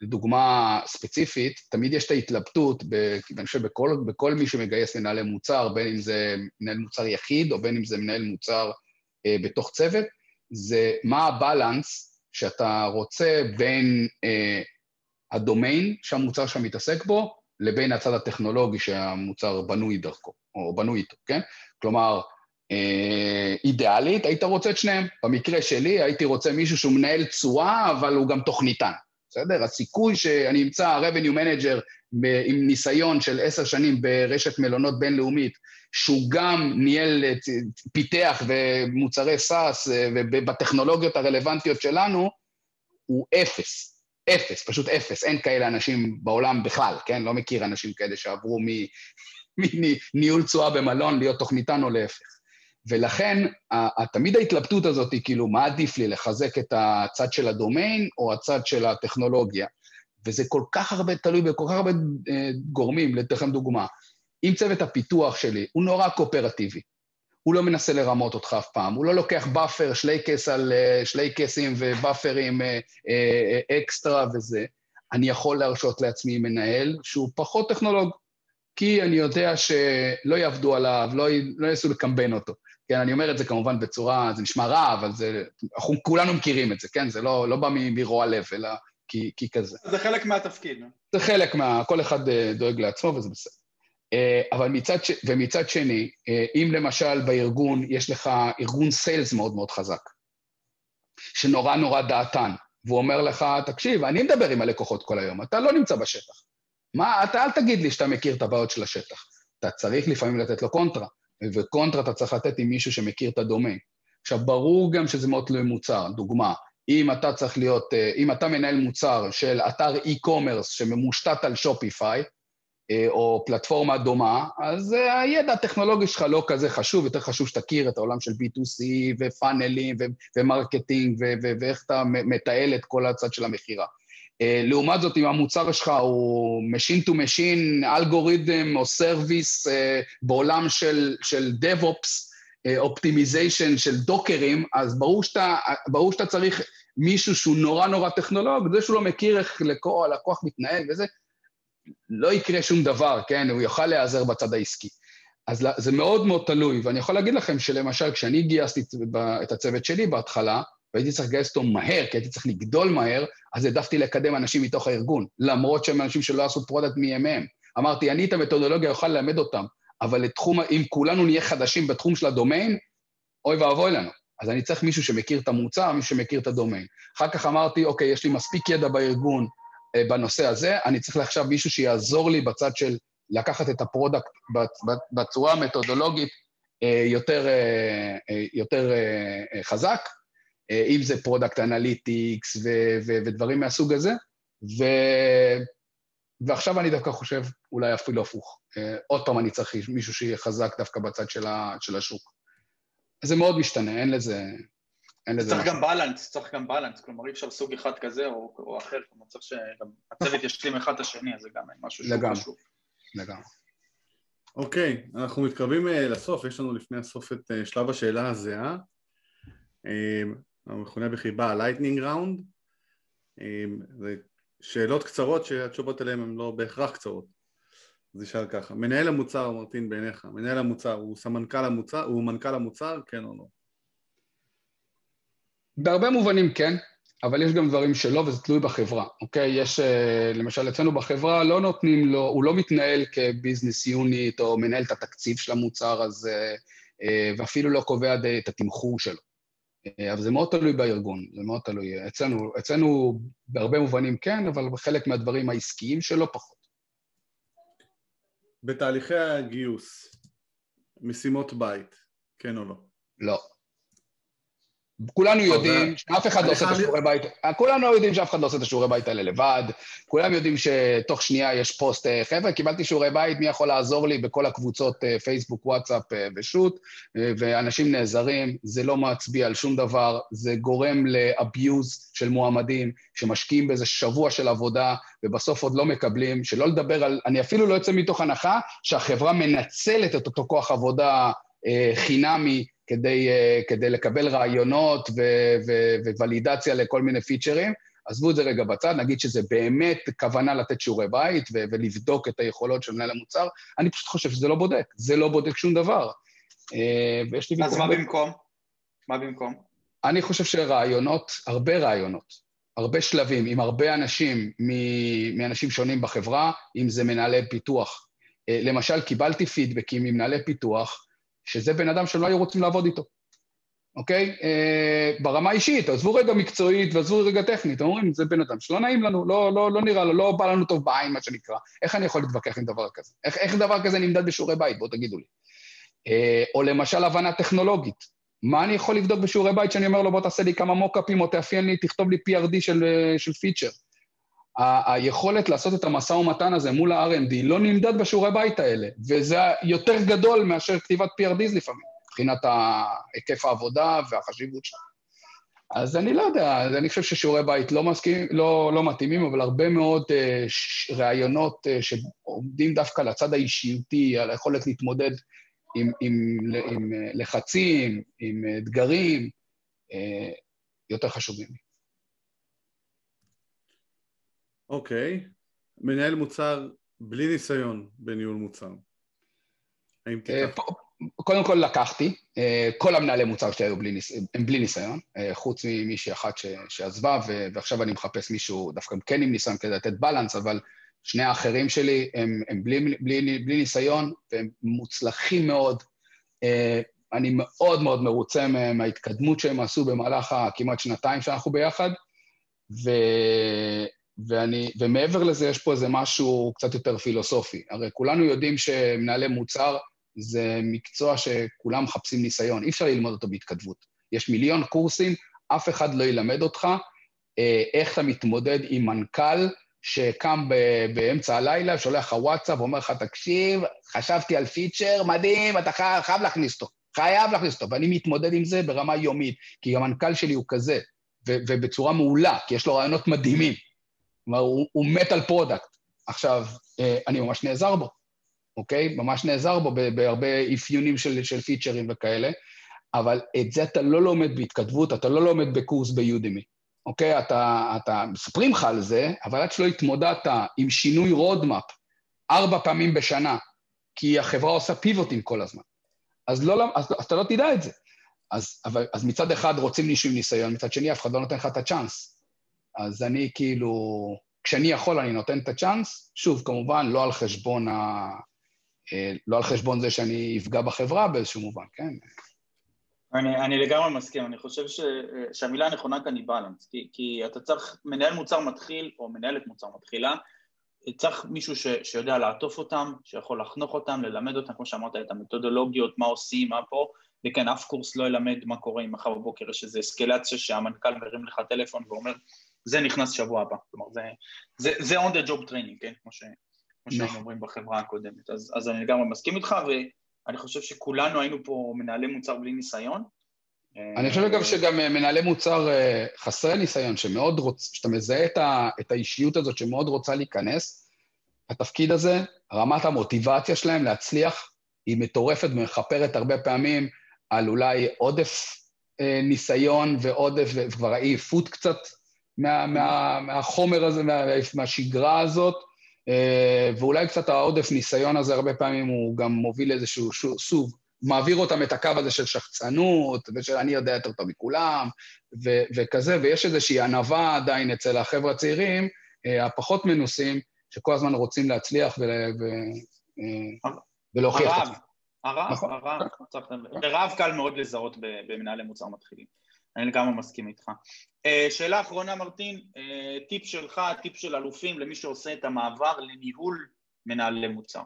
לדוגמה ספציפית, תמיד יש את ההתלבטות, אני חושב, בכל, בכל מי שמגייס מנהלי מוצר, בין אם זה מנהל מוצר יחיד או בין אם זה מנהל מוצר אה, בתוך צוות, זה מה הבלנס שאתה רוצה בין אה, הדומיין שהמוצר שם מתעסק בו, לבין הצד הטכנולוגי שהמוצר בנוי דרכו, או בנוי איתו, כן? כלומר, אה, אידיאלית, היית רוצה את שניהם. במקרה שלי, הייתי רוצה מישהו שהוא מנהל תשואה, אבל הוא גם תוכניתן. בסדר? הסיכוי שאני אמצא revenue manager עם ניסיון של עשר שנים ברשת מלונות בינלאומית, שהוא גם ניהל, פיתח ומוצרי סאס ובטכנולוגיות הרלוונטיות שלנו, הוא אפס. אפס, פשוט אפס. אין כאלה אנשים בעולם בכלל, כן? לא מכיר אנשים כאלה שעברו מניהול תשואה במלון להיות תוכניתן או להפך. ולכן תמיד ההתלבטות הזאת היא כאילו, מה עדיף לי, לחזק את הצד של הדומיין או הצד של הטכנולוגיה? וזה כל כך הרבה, תלוי בכל כך הרבה אה, גורמים, לתת לכם דוגמה. אם צוות הפיתוח שלי הוא נורא קואופרטיבי, הוא לא מנסה לרמות אותך אף פעם, הוא לא לוקח buffer, שלייקס על אה, שלייקסים ובאפרים אה, אקסטרה וזה, אני יכול להרשות לעצמי מנהל שהוא פחות טכנולוג, כי אני יודע שלא יעבדו עליו, לא, לא ינסו לקמבן אותו. כן, אני אומר את זה כמובן בצורה, זה נשמע רע, אבל זה, אנחנו כולנו מכירים את זה, כן? זה לא, לא בא מרוע לב, אלא כי, כי כזה. זה חלק מהתפקיד. זה חלק מה... כל אחד אה, דואג לעצמו וזה בסדר. אה, אבל מצד, ש... ומצד שני, אה, אם למשל בארגון יש לך ארגון סיילס מאוד מאוד חזק, שנורא נורא דעתן, והוא אומר לך, תקשיב, אני מדבר עם הלקוחות כל היום, אתה לא נמצא בשטח. מה, אתה אל תגיד לי שאתה מכיר את הבעיות של השטח. אתה צריך לפעמים לתת לו קונטרה, וקונטרה אתה צריך לתת עם מישהו שמכיר את הדומיין. עכשיו, ברור גם שזה מאוד תלוי מוצר. דוגמה, אם אתה צריך להיות, אה, אם אתה מנהל מוצר של אתר e-commerce שמושתת על Shopify, אה, או פלטפורמה דומה, אז אה, הידע הטכנולוגי שלך לא כזה חשוב, יותר חשוב שתכיר את העולם של B2C ופאנלים ו marketing ואיך אתה מתעל את כל הצד של המכירה. לעומת זאת, אם המוצר שלך הוא Machine to Machine, אלגוריתם או service בעולם של, של DevOps, optimization של דוקרים, אז ברור שאתה, ברור שאתה צריך מישהו שהוא נורא נורא טכנולוג, זה שהוא לא מכיר איך הלקוח מתנהל וזה, לא יקרה שום דבר, כן? הוא יוכל להיעזר בצד העסקי. אז זה מאוד מאוד תלוי, ואני יכול להגיד לכם שלמשל, כשאני גייסתי את הצוות שלי בהתחלה, והייתי צריך לגייס אותו מהר, כי הייתי צריך לגדול מהר, אז העדפתי לקדם אנשים מתוך הארגון, למרות שהם אנשים שלא עשו product מימיהם. אמרתי, אני את המתודולוגיה אוכל ללמד אותם, אבל לתחום, אם כולנו נהיה חדשים בתחום של הדומיין, אוי ואבוי לנו. אז אני צריך מישהו שמכיר את המוצר, מישהו שמכיר את הדומיין. אחר כך אמרתי, אוקיי, יש לי מספיק ידע בארגון אה, בנושא הזה, אני צריך עכשיו מישהו שיעזור לי בצד של לקחת את ה product בצורה המתודולוגית אה, יותר, אה, אה, יותר אה, אה, חזק, אם זה product analytics ודברים מהסוג הזה, ו... ועכשיו אני דווקא חושב, אולי אפילו הפוך. אה, עוד פעם אני צריך מישהו שיהיה חזק דווקא בצד של, ה, של השוק. זה מאוד משתנה, אין לזה... אין לזה צריך גם balance, צריך גם balance, כלומר אי אפשר סוג אחד כזה או, או אחר, כלומר צריך שגם הצוות ישלים אחד את השני, אז זה גם משהו שהוא לגמרי, חשוב. לגמרי. אוקיי, אנחנו מתקרבים אה, לסוף, יש לנו לפני הסוף את אה, שלב השאלה הזהה, המכונה בחיבה ה-Lightning Round, זה שאלות קצרות שהתשובות עליהן הן לא בהכרח קצרות. אז נשאל ככה, מנהל המוצר, מרטין בעיניך, מנהל המוצר הוא סמנכ"ל המוצר, הוא מנכ"ל המוצר, כן או לא? בהרבה מובנים כן, אבל יש גם דברים שלא, וזה תלוי בחברה, אוקיי? יש, אה, למשל, אצלנו בחברה לא נותנים לו, הוא לא מתנהל כביזנס יוניט או מנהל את התקציב של המוצר הזה, אה, ואפילו לא קובע את התמחור שלו. אה, אבל זה מאוד תלוי בארגון, זה מאוד תלוי. אצלנו, אצלנו בהרבה מובנים כן, אבל בחלק מהדברים העסקיים שלו פחות. בתהליכי הגיוס, משימות בית, כן או לא? לא. כולנו יודעים שאף אחד לא עושה את השיעורי בית, כולנו יודעים שאף אחד לא עושה את השיעורי בית האלה לבד, כולם יודעים שתוך שנייה יש פוסט, אה, חבר'ה, קיבלתי שיעורי בית, מי יכול לעזור לי בכל הקבוצות אה, פייסבוק, וואטסאפ אה, ושות, ואנשים נעזרים, זה לא מצביע על שום דבר, זה גורם לאביוז של מועמדים שמשקיעים באיזה שבוע של עבודה ובסוף עוד לא מקבלים, שלא לדבר על, אני אפילו לא יוצא מתוך הנחה שהחברה מנצלת את אותו כוח עבודה חינמי כדי, uh, כדי לקבל רעיונות וולידציה לכל מיני פיצ'רים. עזבו את זה רגע בצד, נגיד שזה באמת כוונה לתת שיעורי בית ולבדוק את היכולות של מנהל המוצר, אני פשוט חושב שזה לא בודק, זה לא בודק שום דבר. Uh, ויש לי... אז מה במקום? מה במקום? אני חושב שרעיונות, הרבה רעיונות, הרבה שלבים, עם הרבה אנשים, מאנשים שונים בחברה, אם זה מנהלי פיתוח. Uh, למשל, קיבלתי פידבקים ממנהלי פיתוח, שזה בן אדם שהם לא היו רוצים לעבוד איתו, אוקיי? אה, ברמה האישית, עזבו רגע מקצועית ועזבו רגע טכנית, אומרים, זה בן אדם שלא נעים לנו, לא, לא, לא נראה לו, לא בא לנו טוב בעין, מה שנקרא. איך אני יכול להתווכח עם דבר כזה? איך, איך דבר כזה נמדד בשיעורי בית? בואו תגידו לי. אה, או למשל הבנה טכנולוגית. מה אני יכול לבדוק בשיעורי בית שאני אומר לו, בוא תעשה לי כמה מוקאפים או תאפיין לי, תכתוב לי PRD של, אה, של פיצ'ר. היכולת לעשות את המשא ומתן הזה מול ה-R&D לא נמדד בשיעורי בית האלה, וזה יותר גדול מאשר כתיבת PRDs לפעמים, מבחינת היקף העבודה והחשיבות שלה. אז אני לא יודע, אני חושב ששיעורי בית לא, מסכים, לא, לא מתאימים, אבל הרבה מאוד uh, רעיונות uh, שעומדים דווקא לצד האישיותי, על היכולת להתמודד עם, עם, עם, עם לחצים, עם אתגרים, uh, יותר חשובים לי. אוקיי. מנהל מוצר בלי ניסיון בניהול מוצר. האם תיקח? קודם כל לקחתי, אה, כל המנהלי מוצר שלי היו בלי ניס... הם בלי ניסיון, אה, חוץ ממישהי אחת ש... שעזבה, ו... ועכשיו אני מחפש מישהו דווקא כן עם ניסיון כדי לתת בלנס, אבל שני האחרים שלי הם, הם בלי, בלי, בלי ניסיון, והם מוצלחים מאוד. אה, אני מאוד מאוד מרוצה מההתקדמות שהם עשו במהלך הכמעט שנתיים שאנחנו ביחד, ו... ואני, ומעבר לזה יש פה איזה משהו קצת יותר פילוסופי. הרי כולנו יודעים שמנהלי מוצר זה מקצוע שכולם מחפשים ניסיון, אי אפשר ללמוד אותו בהתכתבות. יש מיליון קורסים, אף אחד לא ילמד אותך אה, איך אתה מתמודד עם מנכ"ל שקם ב- באמצע הלילה, שולח לך וואטסאפ ואומר לך, תקשיב, חשבתי על פיצ'ר, מדהים, אתה חייב, חייב להכניס אותו, חייב להכניס אותו, ואני מתמודד עם זה ברמה יומית, כי המנכ"ל שלי הוא כזה, ו- ובצורה מעולה, כי יש לו רעיונות מדהימים. כלומר, הוא, הוא מת על product. עכשיו, אה, אני ממש נעזר בו. אוקיי? ממש נעזר בו בהרבה אפיונים של, של פיצ'רים וכאלה, אבל את זה אתה לא לומד בהתכתבות, אתה לא לומד בקורס ב Udemy, אוקיי? אתה, אתה, מספרים לך על זה, אבל עד שלא התמודדת עם שינוי roadmap ארבע פעמים בשנה, כי החברה עושה פיבוטים כל הזמן, אז, לא, אז, אז אתה לא תדע את זה. אז, אבל, אז מצד אחד רוצים מישהו עם ניסיון, מצד שני אף אחד לא נותן לך את הצ'אנס. אז אני כאילו, כשאני יכול אני נותן את הצ'אנס, שוב, כמובן, לא על חשבון ה... אה, לא על חשבון זה שאני אפגע בחברה באיזשהו מובן, כן? אני, אני לגמרי מסכים, אני חושב ש, שהמילה הנכונה כאן היא balance, כי, כי אתה צריך, מנהל מוצר מתחיל, או מנהלת מוצר מתחילה, צריך מישהו ש, שיודע לעטוף אותם, שיכול לחנוך אותם, ללמד אותם, כמו שאמרת, את המתודולוגיות, מה עושים, מה פה, וכן, אף קורס לא ילמד מה קורה אם מחר בבוקר יש איזו אסקלציה שהמנכ"ל מרים לך טלפון ואומר, זה נכנס שבוע הבא, כלומר, זה, זה, זה on the job training, כן, כמו ש... כמו שהיינו נכון. אומרים בחברה הקודמת. אז, אז אני לגמרי מסכים איתך, ואני חושב שכולנו היינו פה מנהלי מוצר בלי ניסיון. אני חושב אגב שגם מנהלי מוצר אה, חסרי ניסיון, שמאוד רוצ... שאתה מזהה את, ה... את האישיות הזאת שמאוד רוצה להיכנס, התפקיד הזה, רמת המוטיבציה שלהם להצליח היא מטורפת ומכפרת הרבה פעמים על אולי עודף אה, ניסיון ועודף, וכבר העייפות קצת מה, מה, מהחומר הזה, מה, מהשגרה הזאת, אה, ואולי קצת העודף ניסיון הזה הרבה פעמים הוא גם מוביל לאיזשהו סוג, מעביר אותם את הקו הזה של שחצנות, ושל אני יודע יותר טוב מכולם, ו- וכזה, ויש איזושהי ענווה עדיין אצל החבר'ה הצעירים, אה, הפחות מנוסים, שכל הזמן רוצים להצליח ו- ו- אה, ולהוכיח את עצמם. הרב, נכון. הרב, קל מאוד לזהות במנהלי מוצר מתחילים. אני לגמרי מסכים איתך. אה, שאלה אחרונה, מרטין, אה, טיפ שלך, טיפ של אלופים למי שעושה את המעבר לניהול מנהלי מוצר.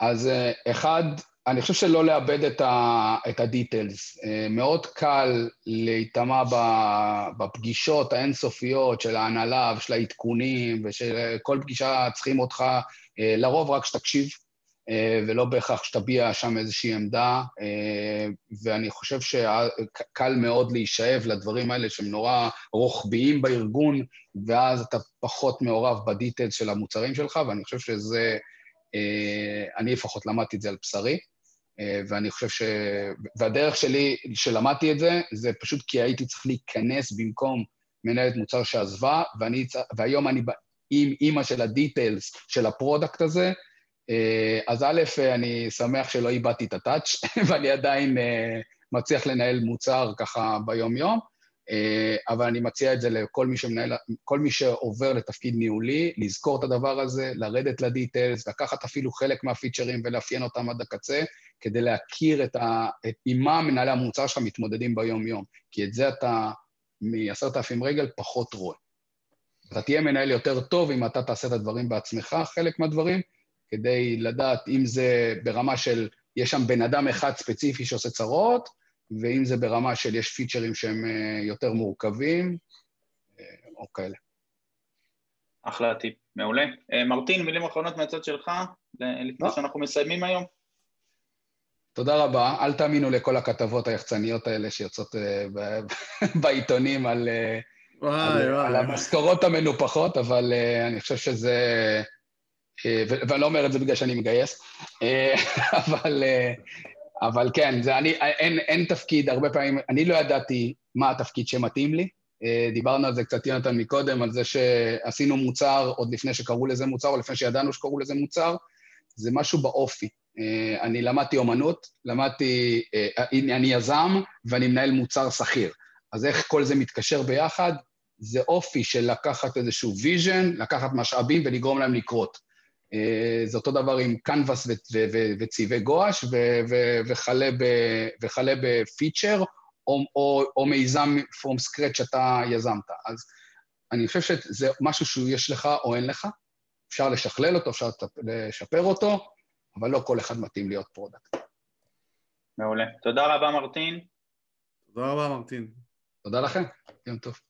אז אה, אחד, אני חושב שלא לאבד את, ה, את הדיטלס. מאוד קל להיטמע בפגישות האינסופיות של ההנהלה ושל העדכונים ושל כל פגישה צריכים אותך, לרוב רק שתקשיב ולא בהכרח שתביע שם איזושהי עמדה, אה, ואני חושב שקל מאוד להישאב לדברים האלה שהם נורא רוחביים בארגון, ואז אתה פחות מעורב בדיטלס של המוצרים שלך, ואני חושב שזה, אה, אני לפחות למדתי את זה על בשרי, ואני חושב ש... והדרך שלי, שלמדתי את זה, זה פשוט כי הייתי צריך להיכנס במקום מנהלת מוצר שעזבה, ואני, והיום אני עם אימא של ה details של ה product הזה, אה, אז א', אני שמח שלא איבדתי את ה touch, ואני עדיין אה, מצליח לנהל מוצר ככה ביום-יום, אה, אבל אני מציע את זה לכל מי שמנהל, כל מי שעובר לתפקיד ניהולי, לזכור את הדבר הזה, לרדת ל details, לקחת אפילו חלק מהפיצ'רים ולאפיין אותם עד הקצה, כדי להכיר את ה... את, עם מה מנהלי המוצר שלך מתמודדים ביום-יום, כי את זה אתה מעשרת אלפים רגל פחות רואה. אתה תהיה מנהל יותר טוב אם אתה תעשה את הדברים בעצמך, חלק מהדברים, כדי לדעת אם זה ברמה של, יש שם בן אדם אחד ספציפי שעושה צרות, ואם זה ברמה של יש פיצ'רים שהם אה, יותר מורכבים, אה, או כאלה. אחלה טיפ, מעולה. אה, מרטין, מילים אחרונות מהצד שלך, לפני לא. שאנחנו מסיימים היום. תודה רבה. אל תאמינו לכל הכתבות היחצניות האלה שיוצאות בעיתונים על, וואי, על, וואי. על המשכורות המנופחות, אבל אני חושב שזה ואני לא אומר את זה בגלל שאני מגייס, אה, אבל, אה, אבל כן, זה אני, אין, אין תפקיד, הרבה פעמים, אני לא ידעתי מה התפקיד שמתאים לי. דיברנו על זה קצת יונתן מקודם, על זה שעשינו מוצר עוד לפני שקראו לזה מוצר, או לפני שידענו שקראו לזה מוצר. זה משהו באופי. אה, אני למדתי אומנות, למדתי, אה, אני יזם ואני מנהל מוצר שכיר. אז איך כל זה מתקשר ביחד? זה אופי של לקחת איזשהו vision, לקחת משאבים ולגרום להם לקרות. זה אותו דבר עם קנבס וצבעי גואש וכלה ב feature או, או, או מיזם from scratch שאתה יזמת. אז אני חושב שזה משהו שיש לך או אין לך, אפשר לשכלל אותו, אפשר לשפר אותו, אבל לא כל אחד מתאים להיות product. מעולה. תודה רבה, מרטין. תודה רבה, מרטין. תודה לכם, יום טוב.